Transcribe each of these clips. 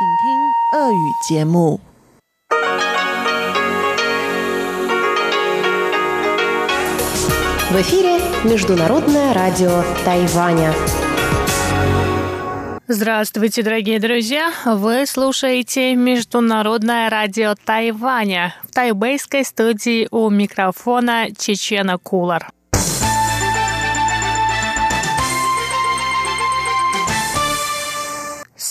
В эфире Международное радио Тайваня. Здравствуйте, дорогие друзья! Вы слушаете Международное радио Тайваня в тайбэйской студии у микрофона Чечена Кулар.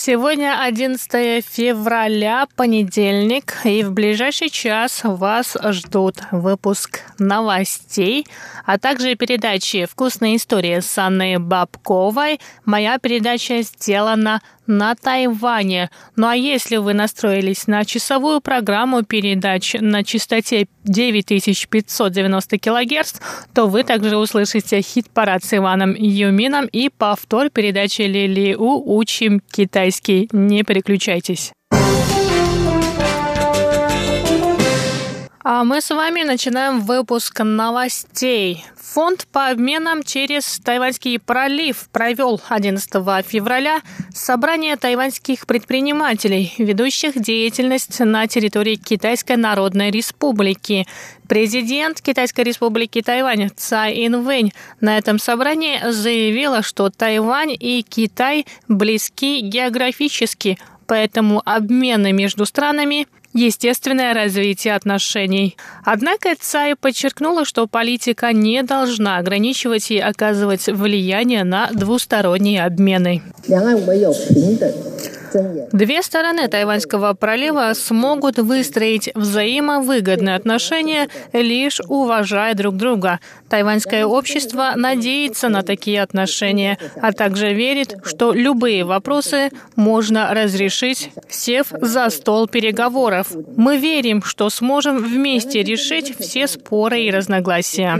Сегодня 11 февраля, понедельник, и в ближайший час вас ждут выпуск новостей, а также передачи «Вкусная история» с Анной Бабковой. Моя передача сделана на Тайване. Ну а если вы настроились на часовую программу передач на частоте 9590 кГц, то вы также услышите хит-парад с Иваном Юмином и повтор передачи Лили У «Учим китайский». Не переключайтесь. А мы с вами начинаем выпуск новостей. Фонд по обменам через Тайваньский пролив провел 11 февраля собрание тайваньских предпринимателей, ведущих деятельность на территории Китайской Народной Республики. Президент Китайской Республики Тайвань Цай Инвэнь на этом собрании заявила, что Тайвань и Китай близки географически, поэтому обмены между странами – естественное развитие отношений. Однако Цай подчеркнула, что политика не должна ограничивать и оказывать влияние на двусторонние обмены. Две стороны Тайваньского пролива смогут выстроить взаимовыгодные отношения, лишь уважая друг друга. Тайваньское общество надеется на такие отношения, а также верит, что любые вопросы можно разрешить, сев за стол переговоров. Мы верим, что сможем вместе решить все споры и разногласия.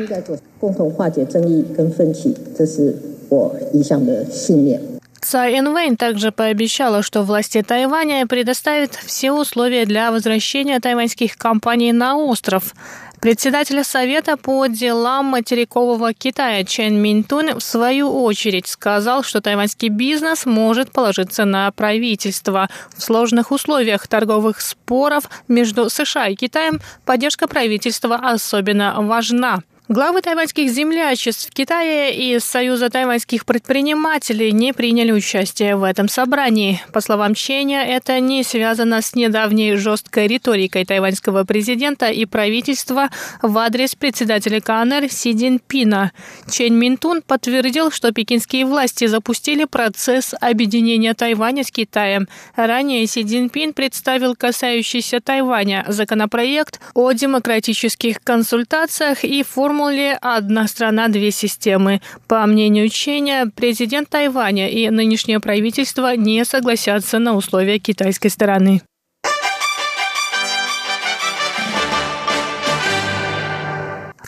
共同化解争议跟分歧，这是我一向的信念。 Цай Инвейн также пообещала, что власти Тайваня предоставят все условия для возвращения тайваньских компаний на остров. Председатель Совета по делам материкового Китая Чен Минтун в свою очередь сказал, что тайваньский бизнес может положиться на правительство. В сложных условиях торговых споров между США и Китаем поддержка правительства особенно важна. Главы тайваньских землячеств в Китае и Союза тайваньских предпринимателей не приняли участие в этом собрании. По словам Ченя, это не связано с недавней жесткой риторикой тайваньского президента и правительства в адрес председателя КНР Си Цзиньпина. Чен Минтун подтвердил, что пекинские власти запустили процесс объединения Тайваня с Китаем. Ранее Си Цзиньпин представил касающийся Тайваня законопроект о демократических консультациях и формулах формуле «одна страна, две системы». По мнению учения, президент Тайваня и нынешнее правительство не согласятся на условия китайской стороны.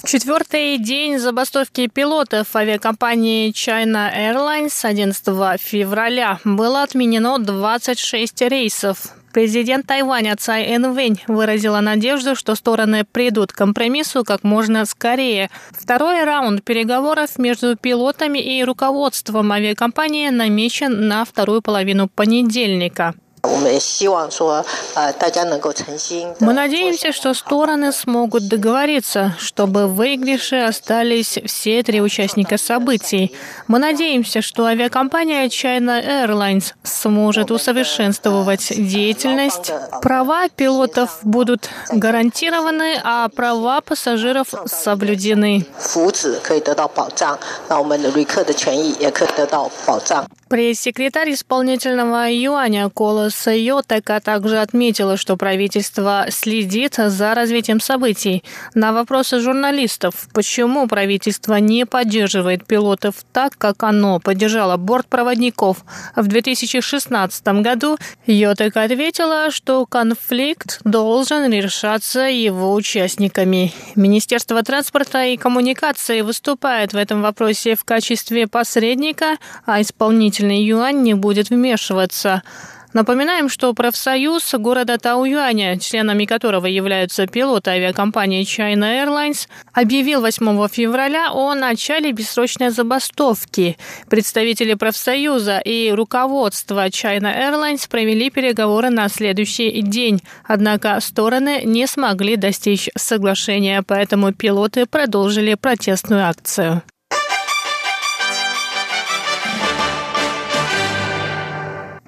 Четвертый день забастовки пилотов авиакомпании China Airlines 11 февраля было отменено 26 рейсов. Президент Тайваня Цай Энвэнь выразила надежду, что стороны придут к компромиссу как можно скорее. Второй раунд переговоров между пилотами и руководством авиакомпании намечен на вторую половину понедельника. Мы надеемся, что стороны смогут договориться, чтобы в выигрыше остались все три участника событий. Мы надеемся, что авиакомпания China Airlines сможет усовершенствовать деятельность. Права пилотов будут гарантированы, а права пассажиров соблюдены. Пресс-секретарь исполнительного юаня Колос Йотека также отметила, что правительство следит за развитием событий. На вопросы журналистов, почему правительство не поддерживает пилотов так, как оно поддержало бортпроводников в 2016 году, Йотека ответила, что конфликт должен решаться его участниками. Министерство транспорта и коммуникации выступает в этом вопросе в качестве посредника, а исполнительный юань не будет вмешиваться. Напоминаем, что профсоюз города Тауюаня, членами которого являются пилоты авиакомпании China Airlines, объявил 8 февраля о начале бессрочной забастовки. Представители профсоюза и руководство China Airlines провели переговоры на следующий день. Однако стороны не смогли достичь соглашения, поэтому пилоты продолжили протестную акцию.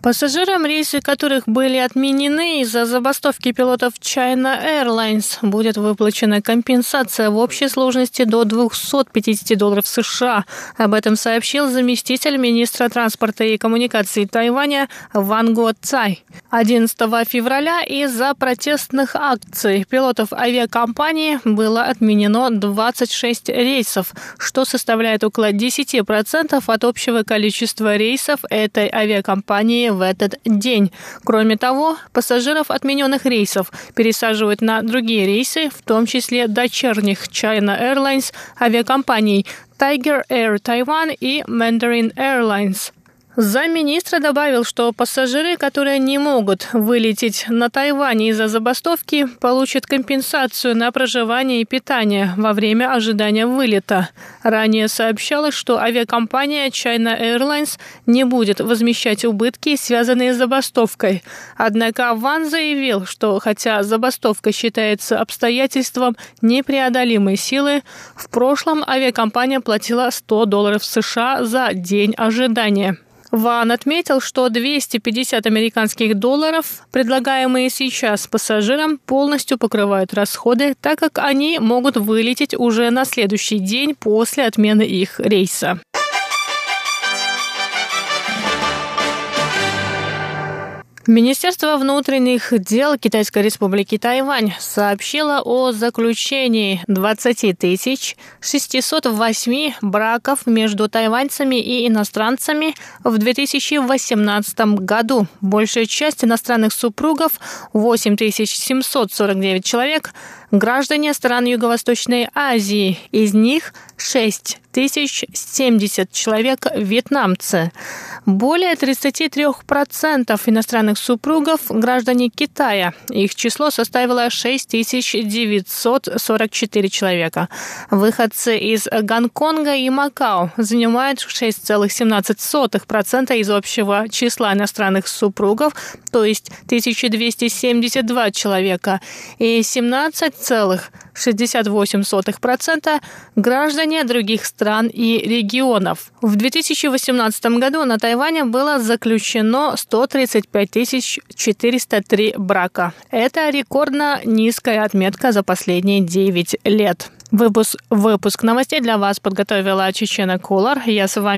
Пассажирам, рейсы которых были отменены из-за забастовки пилотов China Airlines, будет выплачена компенсация в общей сложности до 250 долларов США. Об этом сообщил заместитель министра транспорта и коммуникаций Тайваня Ван Го Цай. 11 февраля из-за протестных акций пилотов авиакомпании было отменено 26 рейсов, что составляет около 10% от общего количества рейсов этой авиакомпании в этот день. Кроме того, пассажиров отмененных рейсов пересаживают на другие рейсы, в том числе дочерних China Airlines авиакомпаний Tiger Air Taiwan и Mandarin Airlines. Замминистра добавил, что пассажиры, которые не могут вылететь на Тайвань из-за забастовки, получат компенсацию на проживание и питание во время ожидания вылета. Ранее сообщалось, что авиакомпания China Airlines не будет возмещать убытки, связанные с забастовкой. Однако Ван заявил, что хотя забастовка считается обстоятельством непреодолимой силы, в прошлом авиакомпания платила 100 долларов США за день ожидания. Ван отметил, что 250 американских долларов, предлагаемые сейчас пассажирам, полностью покрывают расходы, так как они могут вылететь уже на следующий день после отмены их рейса. Министерство внутренних дел Китайской республики Тайвань сообщило о заключении 20 тысяч 608 браков между тайваньцами и иностранцами в 2018 году. Большая часть иностранных супругов, 8749 человек, граждане стран Юго-Восточной Азии. Из них 6 тысяч 70 человек вьетнамцы. Более 33% иностранных супругов – граждане Китая. Их число составило 6944 человека. Выходцы из Гонконга и Макао занимают 6,17% из общего числа иностранных супругов, то есть 1272 человека, и 17,68% граждане других стран и регионов. В 2018 году на Тайване было заключено 135 403 брака. Это рекордно низкая отметка за последние 9 лет. Выпуск, выпуск новостей для вас подготовила Чечена Кулар. Я с вами